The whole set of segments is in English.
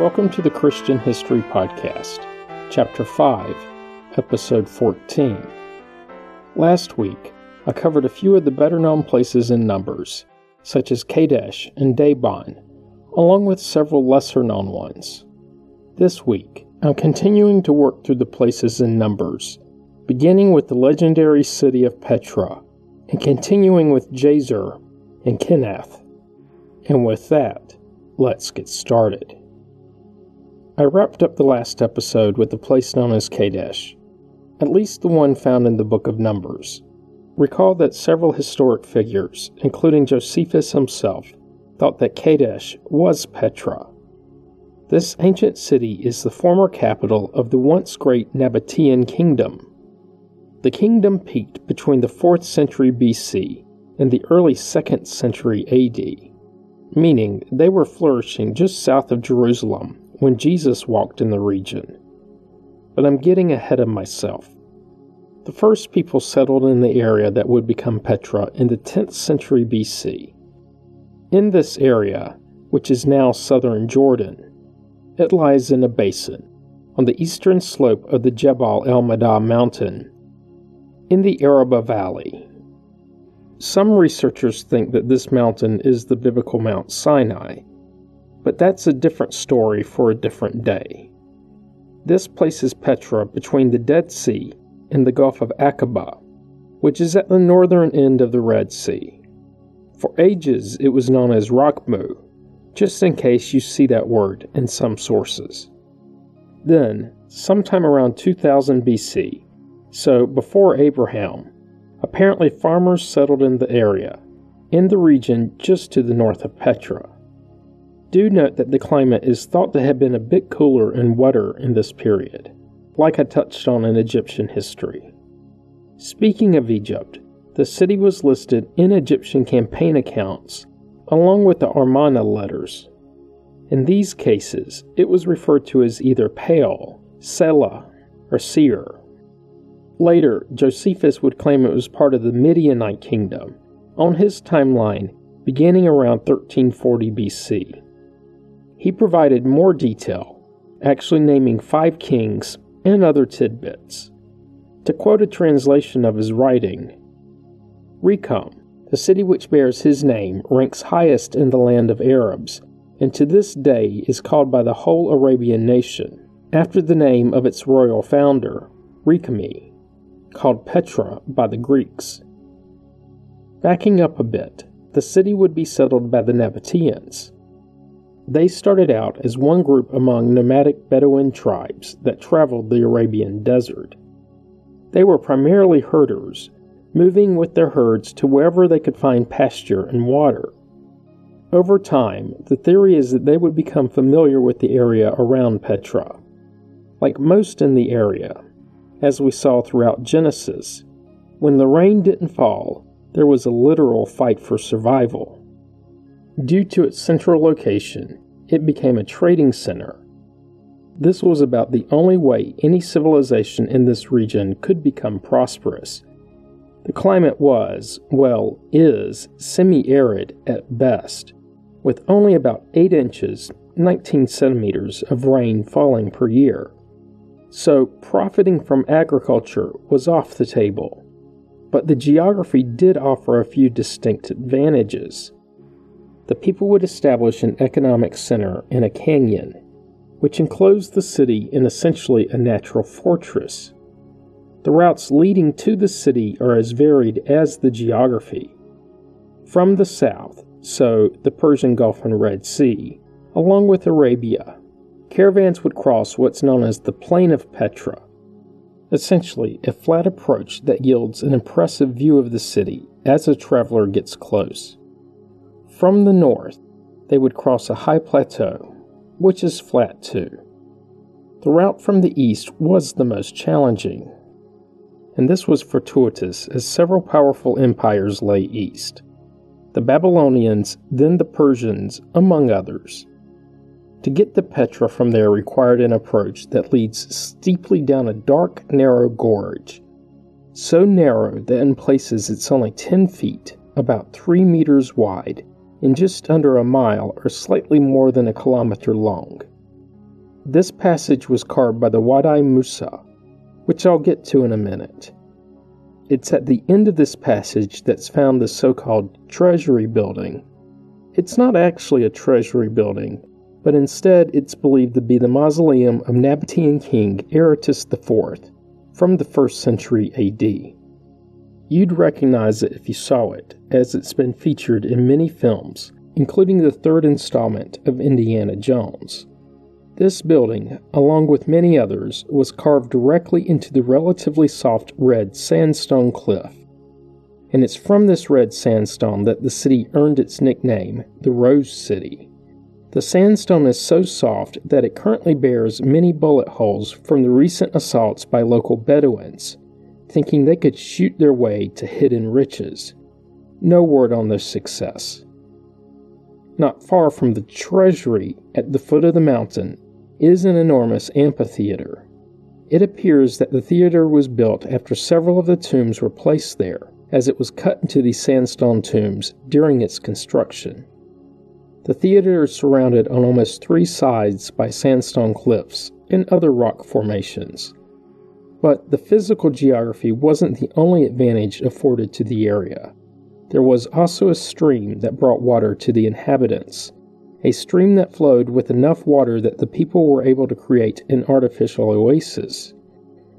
Welcome to the Christian History Podcast, Chapter 5, Episode 14. Last week, I covered a few of the better known places in Numbers, such as Kadesh and Dibon, along with several lesser known ones. This week, I'm continuing to work through the places in Numbers, beginning with the legendary city of Petra, and continuing with Jazer and Kenath. And with that, let's get started. I wrapped up the last episode with the place known as Kadesh, at least the one found in the Book of Numbers. Recall that several historic figures, including Josephus himself, thought that Kadesh was Petra. This ancient city is the former capital of the once great Nabatean kingdom. The kingdom peaked between the 4th century BC and the early 2nd century AD, meaning they were flourishing just south of Jerusalem when Jesus walked in the region. But I'm getting ahead of myself. The first people settled in the area that would become Petra in the 10th century BC. In this area, which is now southern Jordan, it lies in a basin on the eastern slope of the Jebel el Madah mountain in the Araba Valley. Some researchers think that this mountain is the biblical Mount Sinai, but that's a different story for a different day. This places Petra between the Dead Sea and the Gulf of Aqaba, which is at the northern end of the Red Sea. For ages it was known as Rakhmu, just in case you see that word in some sources. Then, sometime around 2000 BC, so before Abraham, apparently farmers settled in the area, in the region just to the north of Petra. Do note that the climate is thought to have been a bit cooler and wetter in this period, like I touched on in Egyptian history. Speaking of Egypt, the city was listed in Egyptian campaign accounts along with the Amarna letters. In these cases, it was referred to as either Pale, Sela, or Seir. Later, Josephus would claim it was part of the Midianite kingdom, on his timeline beginning around 1340 BC. He provided more detail, actually naming five kings and other tidbits. To quote a translation of his writing, Rekum, the city which bears his name, ranks highest in the land of Arabs, and to this day is called by the whole Arabian nation, after the name of its royal founder, Rekami, called Petra by the Greeks. Backing up a bit, the city would be settled by the Nabateans, they started out as one group among nomadic Bedouin tribes that traveled the Arabian desert. They were primarily herders, moving with their herds to wherever they could find pasture and water. Over time, the theory is that they would become familiar with the area around Petra. Like most in the area, as we saw throughout Genesis, when the rain didn't fall, there was a literal fight for survival. Due to its central location, it became a trading center. This was about the only way any civilization in this region could become prosperous. The climate was, well, is semi arid at best, with only about 8 inches, 19 centimeters of rain falling per year. So, profiting from agriculture was off the table. But the geography did offer a few distinct advantages the people would establish an economic center in a canyon, which enclosed the city in essentially a natural fortress. The routes leading to the city are as varied as the geography. From the south, so the Persian Gulf and Red Sea, along with Arabia, caravans would cross what's known as the Plain of Petra, essentially a flat approach that yields an impressive view of the city as a traveler gets close. From the north, they would cross a high plateau, which is flat too. The route from the east was the most challenging, and this was fortuitous as several powerful empires lay east the Babylonians, then the Persians, among others. To get to Petra from there required an approach that leads steeply down a dark, narrow gorge. So narrow that in places it's only 10 feet, about 3 meters wide, in just under a mile or slightly more than a kilometer long. this passage was carved by the Wadi Musa, which I'll get to in a minute. It's at the end of this passage that's found the so called treasury building. It's not actually a treasury building, but instead it's believed to be the mausoleum of Nabatean king Aretas IV from the 1st century AD. You'd recognize it if you saw it, as it's been featured in many films, including the third installment of Indiana Jones. This building, along with many others, was carved directly into the relatively soft red sandstone cliff. And it's from this red sandstone that the city earned its nickname, the Rose City. The sandstone is so soft that it currently bears many bullet holes from the recent assaults by local Bedouins, thinking they could shoot their way to hidden riches. No word on their success. Not far from the treasury at the foot of the mountain is an enormous amphitheater. It appears that the theater was built after several of the tombs were placed there, as it was cut into these sandstone tombs during its construction. The theater is surrounded on almost three sides by sandstone cliffs and other rock formations. But the physical geography wasn't the only advantage afforded to the area. There was also a stream that brought water to the inhabitants, a stream that flowed with enough water that the people were able to create an artificial oasis.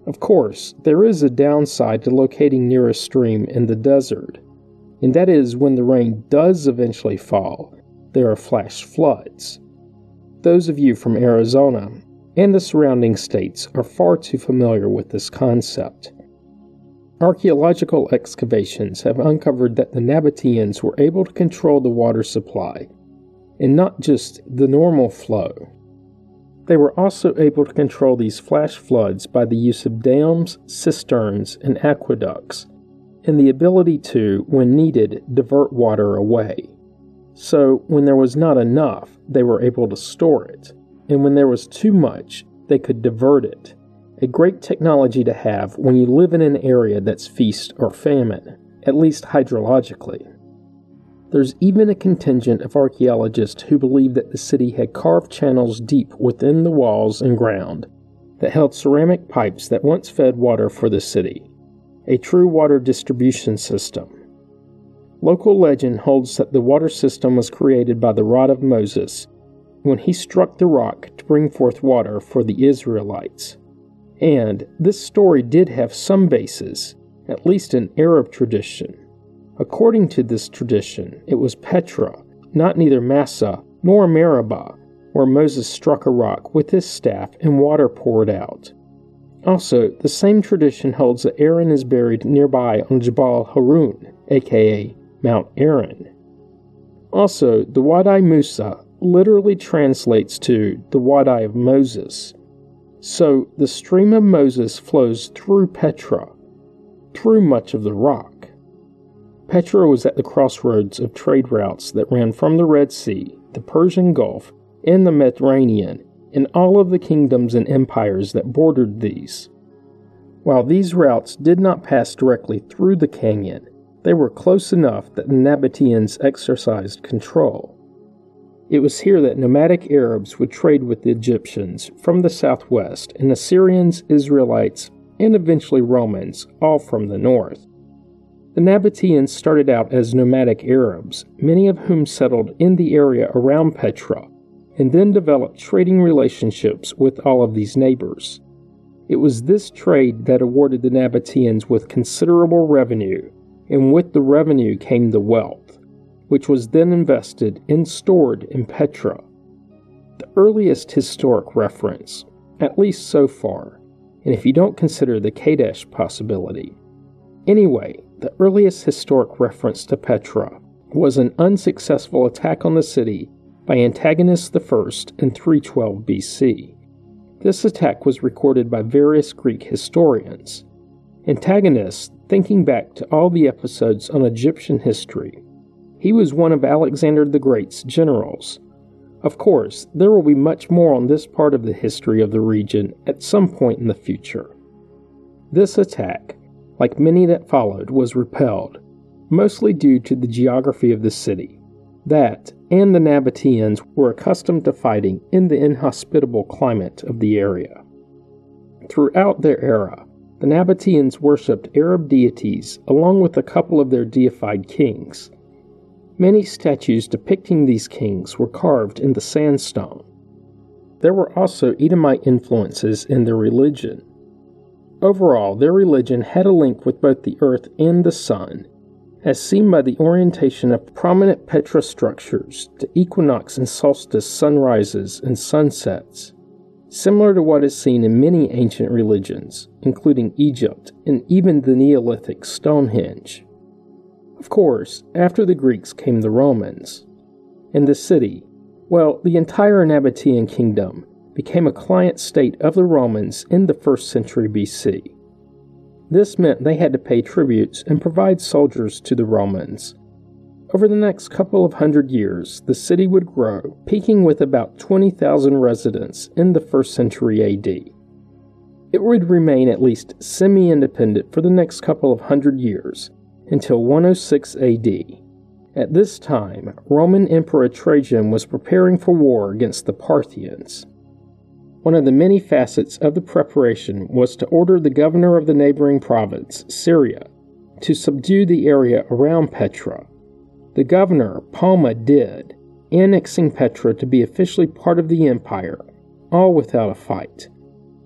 Of course, there is a downside to locating near a stream in the desert, and that is when the rain does eventually fall, there are flash floods. Those of you from Arizona and the surrounding states are far too familiar with this concept. Archaeological excavations have uncovered that the Nabateans were able to control the water supply and not just the normal flow. They were also able to control these flash floods by the use of dams, cisterns, and aqueducts, and the ability to, when needed, divert water away. So, when there was not enough, they were able to store it, and when there was too much, they could divert it. A great technology to have when you live in an area that's feast or famine, at least hydrologically. There's even a contingent of archaeologists who believe that the city had carved channels deep within the walls and ground that held ceramic pipes that once fed water for the city, a true water distribution system. Local legend holds that the water system was created by the rod of Moses when he struck the rock to bring forth water for the Israelites. And this story did have some basis, at least in Arab tradition. According to this tradition, it was Petra, not neither Massah nor Meribah, where Moses struck a rock with his staff and water poured out. Also, the same tradition holds that Aaron is buried nearby on Jabal Harun, aka Mount Aaron. Also, the Wadi Musa literally translates to the wide eye of Moses. So, the stream of Moses flows through Petra, through much of the rock. Petra was at the crossroads of trade routes that ran from the Red Sea, the Persian Gulf, and the Mediterranean, and all of the kingdoms and empires that bordered these. While these routes did not pass directly through the canyon, they were close enough that the Nabateans exercised control. It was here that nomadic Arabs would trade with the Egyptians from the southwest, and Assyrians, Israelites, and eventually Romans, all from the north. The Nabateans started out as nomadic Arabs, many of whom settled in the area around Petra, and then developed trading relationships with all of these neighbors. It was this trade that awarded the Nabateans with considerable revenue, and with the revenue came the wealth, which was then invested and stored in Petra. The earliest historic reference, at least so far, and if you don't consider the Kadesh possibility. Anyway, the earliest historic reference to Petra was an unsuccessful attack on the city by Antigonus I in 312 BC. This attack was recorded by various Greek historians. Antigonus, thinking back to all the episodes on Egyptian history, he was one of Alexander the Great's generals. Of course, there will be much more on this part of the history of the region at some point in the future. This attack, like many that followed, was repelled, mostly due to the geography of the city. That, and the Nabateans were accustomed to fighting in the inhospitable climate of the area. Throughout their era, the Nabateans worshipped Arab deities along with a couple of their deified kings. Many statues depicting these kings were carved in the sandstone. There were also Edomite influences in their religion. Overall, their religion had a link with both the earth and the sun, as seen by the orientation of prominent Petra structures to equinox and solstice sunrises and sunsets, similar to what is seen in many ancient religions, including Egypt and even the Neolithic Stonehenge. Of course, after the Greeks came the Romans, and the city, well, the entire Nabatean kingdom, became a client state of the Romans in the first century BC. This meant they had to pay tributes and provide soldiers to the Romans. Over the next couple of hundred years, the city would grow, peaking with about 20,000 residents in the first century AD. It would remain at least semi independent for the next couple of hundred years, until 106 AD. At this time, Roman Emperor Trajan was preparing for war against the Parthians. One of the many facets of the preparation was to order the governor of the neighboring province, Syria, to subdue the area around Petra. The governor, Palma, did, annexing Petra to be officially part of the empire, all without a fight.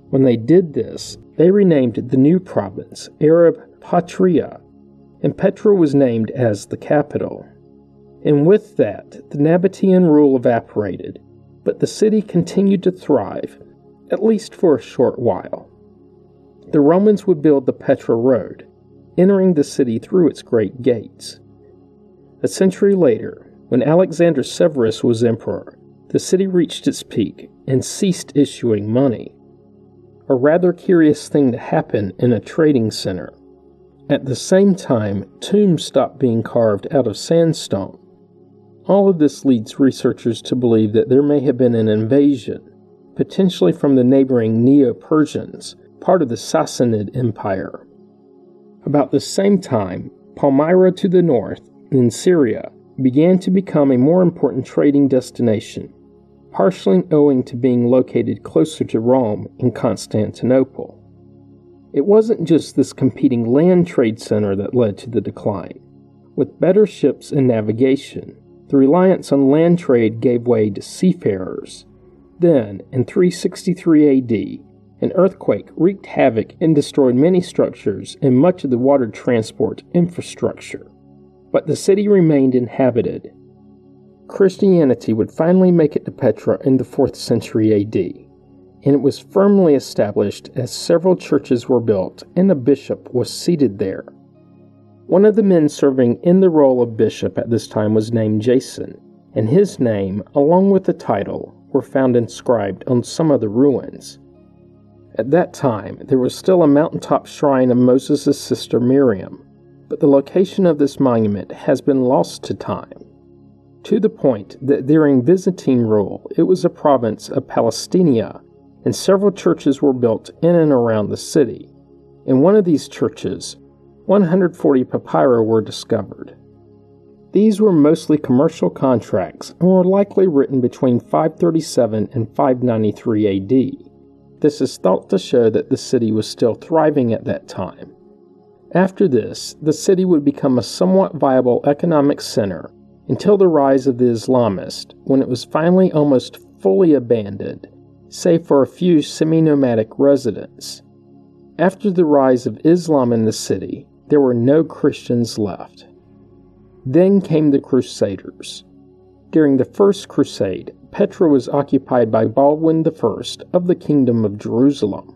When they did this, they renamed the new province Arabia Petraea, and Petra was named as the capital. And with that, the Nabatean rule evaporated, but the city continued to thrive, at least for a short while. The Romans would build the Petra Road, entering the city through its great gates. A century later, when Alexander Severus was emperor, the city reached its peak and ceased issuing money. A rather curious thing to happen in a trading center. At the same time, tombs stopped being carved out of sandstone. All of this leads researchers to believe that there may have been an invasion, potentially from the neighboring Neo Persians, part of the Sassanid Empire. About the same time, Palmyra to the north, in Syria, began to become a more important trading destination, partially owing to being located closer to Rome and Constantinople. It wasn't just this competing land trade center that led to the decline. With better ships and navigation, the reliance on land trade gave way to seafarers. Then, in 363 AD, an earthquake wreaked havoc and destroyed many structures and much of the water transport infrastructure. But the city remained inhabited. Christianity would finally make it to Petra in the 4th century AD, and it was firmly established as several churches were built and a bishop was seated there. One of the men serving in the role of bishop at this time was named Jason, and his name, along with the title, were found inscribed on some of the ruins. At that time, there was still a mountaintop shrine of Moses' sister Miriam, but the location of this monument has been lost to time, to the point that during Byzantine rule it was a province of Palestina, and several churches were built in and around the city. In one of these churches, 140 papyri were discovered. These were mostly commercial contracts and were likely written between 537 and 593 AD. This is thought to show that the city was still thriving at that time. After this, the city would become a somewhat viable economic center until the rise of the Islamists, when it was finally almost fully abandoned, save for a few semi nomadic residents. After the rise of Islam in the city, there were no Christians left. Then came the Crusaders. During the First Crusade, Petra was occupied by Baldwin I of the Kingdom of Jerusalem.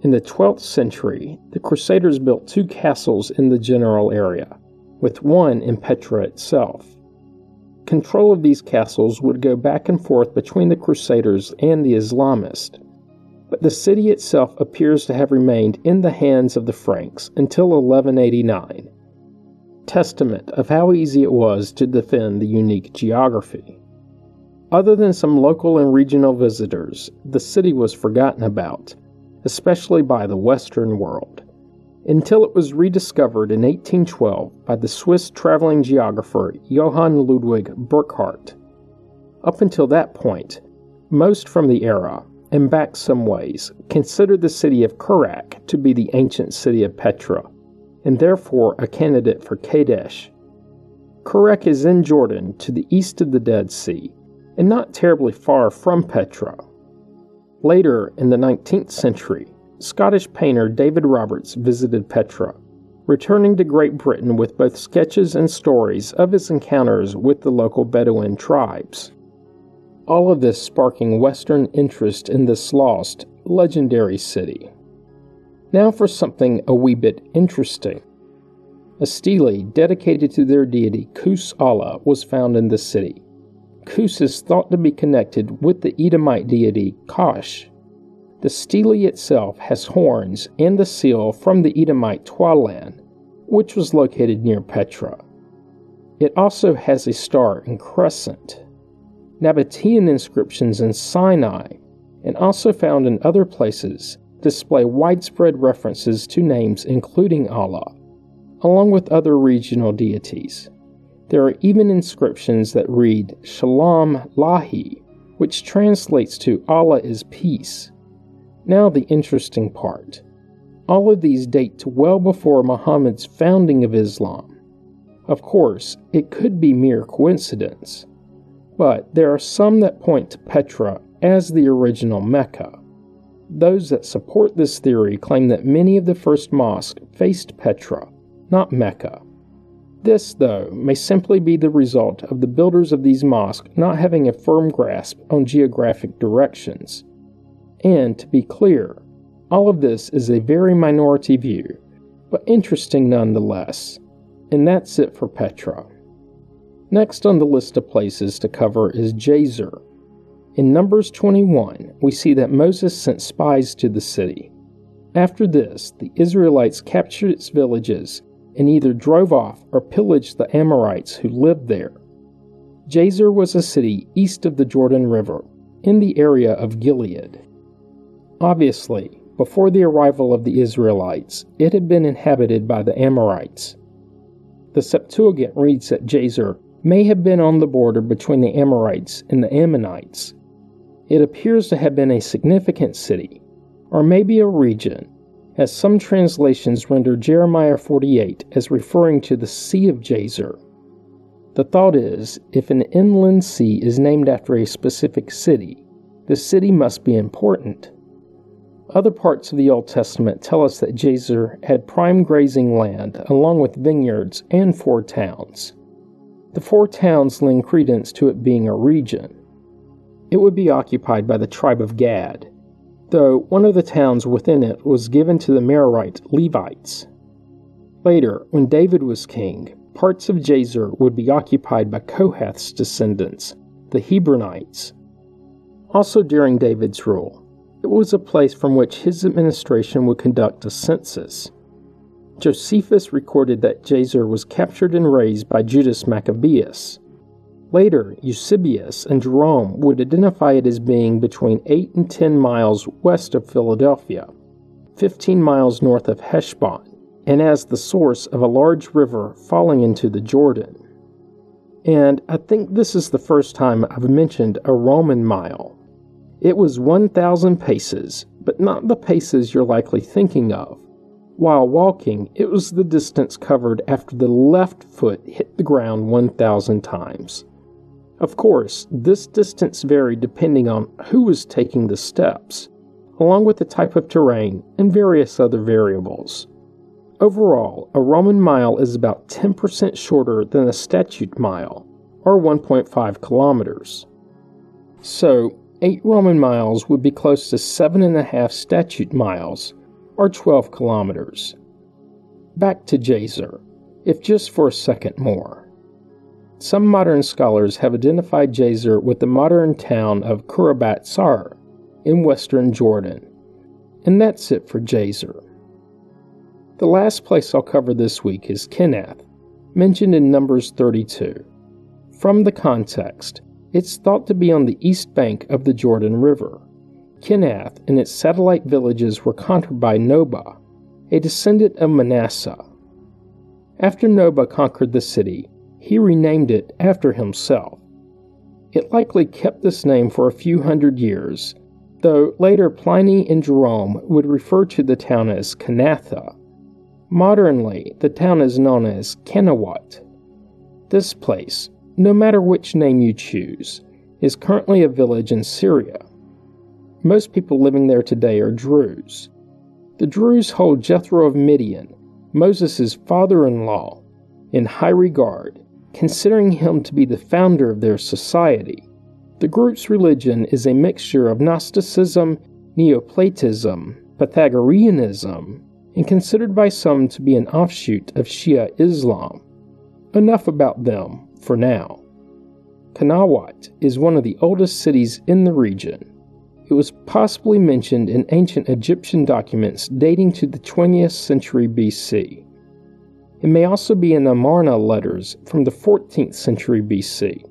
In the 12th century, the Crusaders built two castles in the general area, with one in Petra itself. Control of these castles would go back and forth between the Crusaders and the Islamists, but the city itself appears to have remained in the hands of the Franks until 1189, testament of how easy it was to defend the unique geography. Other than some local and regional visitors, the city was forgotten about, especially by the Western world. Until it was rediscovered in 1812 by the Swiss traveling geographer Johann Ludwig Burckhardt. Up until that point, most from the era, and back some ways, considered the city of Kerak to be the ancient city of Petra, and therefore a candidate for Kadesh. Kerak is in Jordan to the east of the Dead Sea, and not terribly far from Petra. Later in the 19th century, Scottish painter David Roberts visited Petra, returning to Great Britain with both sketches and stories of his encounters with the local Bedouin tribes. All of this sparking Western interest in this lost, legendary city. Now for something a wee bit interesting. A stele dedicated to their deity Kus Allah was found in the city. Kus is thought to be connected with the Edomite deity Kosh, the stele itself has horns and the seal from the Edomite Tawilan, which was located near Petra. It also has a star and crescent. Nabatean inscriptions in Sinai, and also found in other places, display widespread references to names including Allah, along with other regional deities. There are even inscriptions that read Shalom Lahi, which translates to Allah is peace now, the interesting part. All of these date to well before Muhammad's founding of Islam. Of course, it could be mere coincidence, but there are some that point to Petra as the original Mecca. Those that support this theory claim that many of the first mosques faced Petra, not Mecca. This, though, may simply be the result of the builders of these mosques not having a firm grasp on geographic directions and to be clear, all of this is a very minority view, but interesting nonetheless. And that's it for Petra. Next on the list of places to cover is Jazer. In Numbers 21, we see that Moses sent spies to the city. After this, the Israelites captured its villages and either drove off or pillaged the Amorites who lived there. Jazer was a city east of the Jordan River, in the area of Gilead. Obviously, before the arrival of the Israelites, it had been inhabited by the Amorites. The Septuagint reads that Jazer may have been on the border between the Amorites and the Ammonites. It appears to have been a significant city, or maybe a region, as some translations render Jeremiah 48 as referring to the Sea of Jazer. The thought is if an inland sea is named after a specific city, the city must be important. Other parts of the Old Testament tell us that Jazer had prime grazing land along with vineyards and four towns. The four towns lend credence to it being a region. It would be occupied by the tribe of Gad, though one of the towns within it was given to the Merarite Levites. Later, when David was king, parts of Jazer would be occupied by Kohath's descendants, the Hebronites. Also during David's rule, it was a place from which his administration would conduct a census. Josephus recorded that Jazer was captured and razed by Judas Maccabeus. Later, Eusebius and Jerome would identify it as being between 8 and 10 miles west of Philadelphia, 15 miles north of Heshbon, and as the source of a large river falling into the Jordan. And I think this is the first time I've mentioned a Roman mile. It was 1,000 paces, but not the paces you're likely thinking of. While walking, it was the distance covered after the left foot hit the ground 1,000 times. Of course, this distance varied depending on who was taking the steps, along with the type of terrain and various other variables. Overall, a Roman mile is about 10% shorter than a statute mile, or 1.5 kilometers. So, 8 Roman miles would be close to 7.5 statute miles, or 12 kilometers. Back to Jazer, if just for a second more. Some modern scholars have identified Jazer with the modern town of Khurbat Sar in western Jordan. And that's it for Jazer. The last place I'll cover this week is Kenath, mentioned in Numbers 32. From the context, it's thought to be on the east bank of the Jordan River. Kenath and its satellite villages were conquered by Nobah, a descendant of Manasseh. After Nobah conquered the city, he renamed it after himself. It likely kept this name for a few hundred years, though later Pliny and Jerome would refer to the town as Kanatha. Modernly, the town is known as Kanawat. This place, no matter which name you choose, is currently a village in Syria. Most people living there today are Druze. The Druze hold Jethro of Midian, Moses' father in law, in high regard, considering him to be the founder of their society. The group's religion is a mixture of Gnosticism, Neoplatonism, Pythagoreanism, and considered by some to be an offshoot of Shia Islam. Enough about them for now. Kanawat is one of the oldest cities in the region. It was possibly mentioned in ancient Egyptian documents dating to the 20th century BC. It may also be in Amarna letters from the 14th century BC.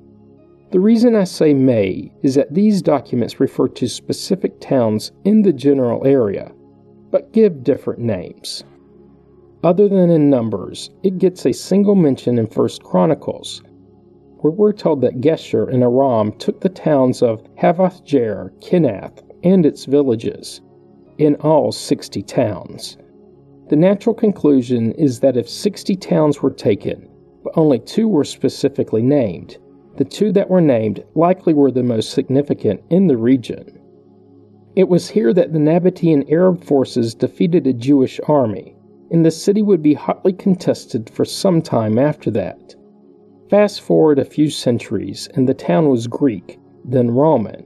The reason I say may is that these documents refer to specific towns in the general area, but give different names. Other than in Numbers, it gets a single mention in First Chronicles, we're told that Geshur and Aram took the towns of Havoth Jair, Kenath, and its villages, in all 60 towns. The natural conclusion is that if 60 towns were taken, but only two were specifically named, the two that were named likely were the most significant in the region. It was here that the Nabatean Arab forces defeated a Jewish army, and the city would be hotly contested for some time after that. Fast forward a few centuries, and the town was Greek, then Roman.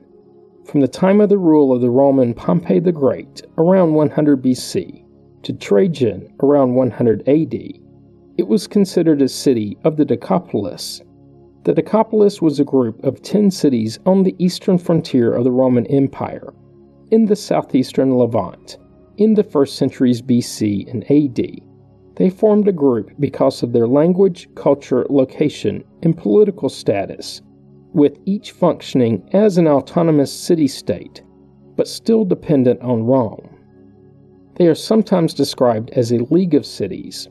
From the time of the rule of the Roman Pompey the Great, around 100 BC, to Trajan, around 100 AD, it was considered a city of the Decapolis. The Decapolis was a group of 10 cities on the eastern frontier of the Roman Empire, in the southeastern Levant in the first centuries BC and AD. They formed a group because of their language, culture, location, and political status, with each functioning as an autonomous city state, but still dependent on Rome. They are sometimes described as a league of cities,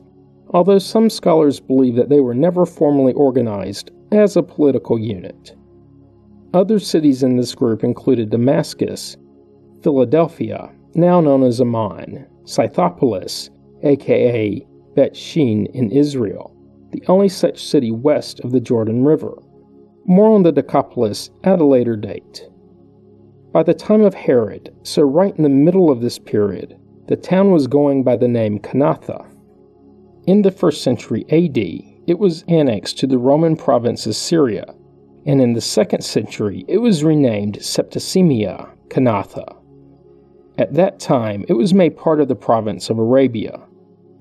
although some scholars believe that they were never formally organized as a political unit. Other cities in this group included Damascus, Philadelphia, now known as Amman, Scythopolis, aka Bet Shean in Israel, the only such city west of the Jordan River. More on the Decapolis at a later date. By the time of Herod, so right in the middle of this period, the town was going by the name Kanatha. In the first century AD, it was annexed to the Roman province of Syria, and in the second century it was renamed Septimia Kanatha. At that time, it was made part of the province of Arabia.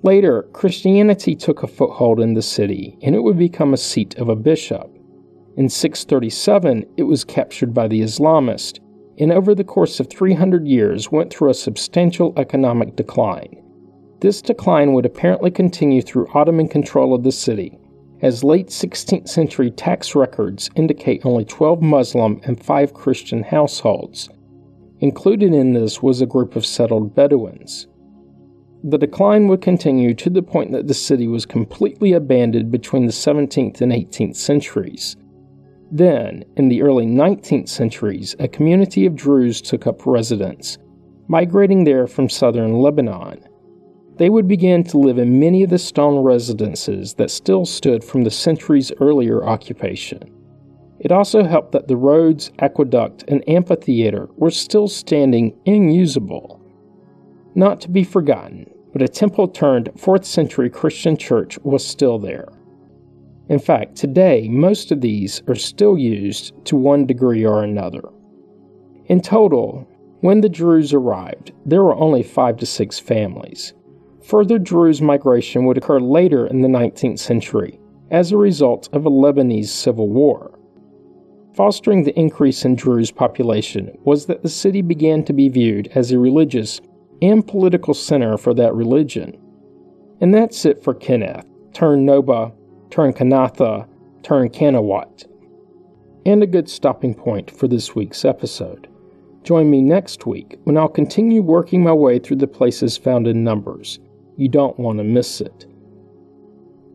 Later, Christianity took a foothold in the city, and it would become a seat of a bishop. In 637, it was captured by the Islamists, and over the course of 300 years went through a substantial economic decline. This decline would apparently continue through Ottoman control of the city, as late 16th century tax records indicate only 12 Muslim and 5 Christian households, Included in this was a group of settled Bedouins. The decline would continue to the point that the city was completely abandoned between the 17th and 18th centuries. Then, in the early 19th centuries, a community of Druze took up residence, migrating there from southern Lebanon. They would begin to live in many of the stone residences that still stood from the centuries earlier occupation. It also helped that the roads, aqueduct, and amphitheater were still standing and usable. Not to be forgotten, but a temple turned 4th century Christian church was still there. In fact, today most of these are still used to one degree or another. In total, when the Druze arrived, there were only five to six families. Further Druze migration would occur later in the 19th century as a result of a Lebanese civil war. Fostering the increase in Druze population was that the city began to be viewed as a religious and political center for that religion. And that's it for Kenath, turn Nobah, turn Kanatha, turn Kanawat. And a good stopping point for this week's episode. Join me next week when I'll continue working my way through the places found in Numbers, You don't want to miss it.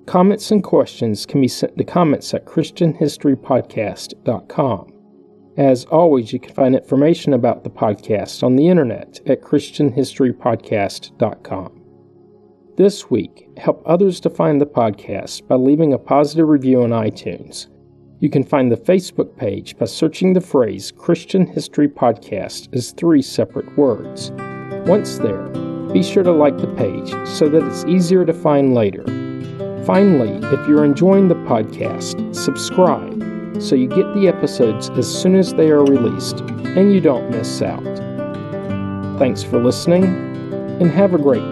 Comments and questions can be sent to comments at ChristianHistoryPodcast.com. As always, you can find information about the podcast on the internet at ChristianHistoryPodcast.com. This week, help others to find the podcast by leaving a positive review on iTunes. You can find the Facebook page by searching the phrase Christian History Podcast as three separate words. Once there, be sure to like the page so that it's easier to find later. Finally, if you're enjoying the podcast, subscribe so you get the episodes as soon as they are released and you don't miss out. Thanks for listening and have a great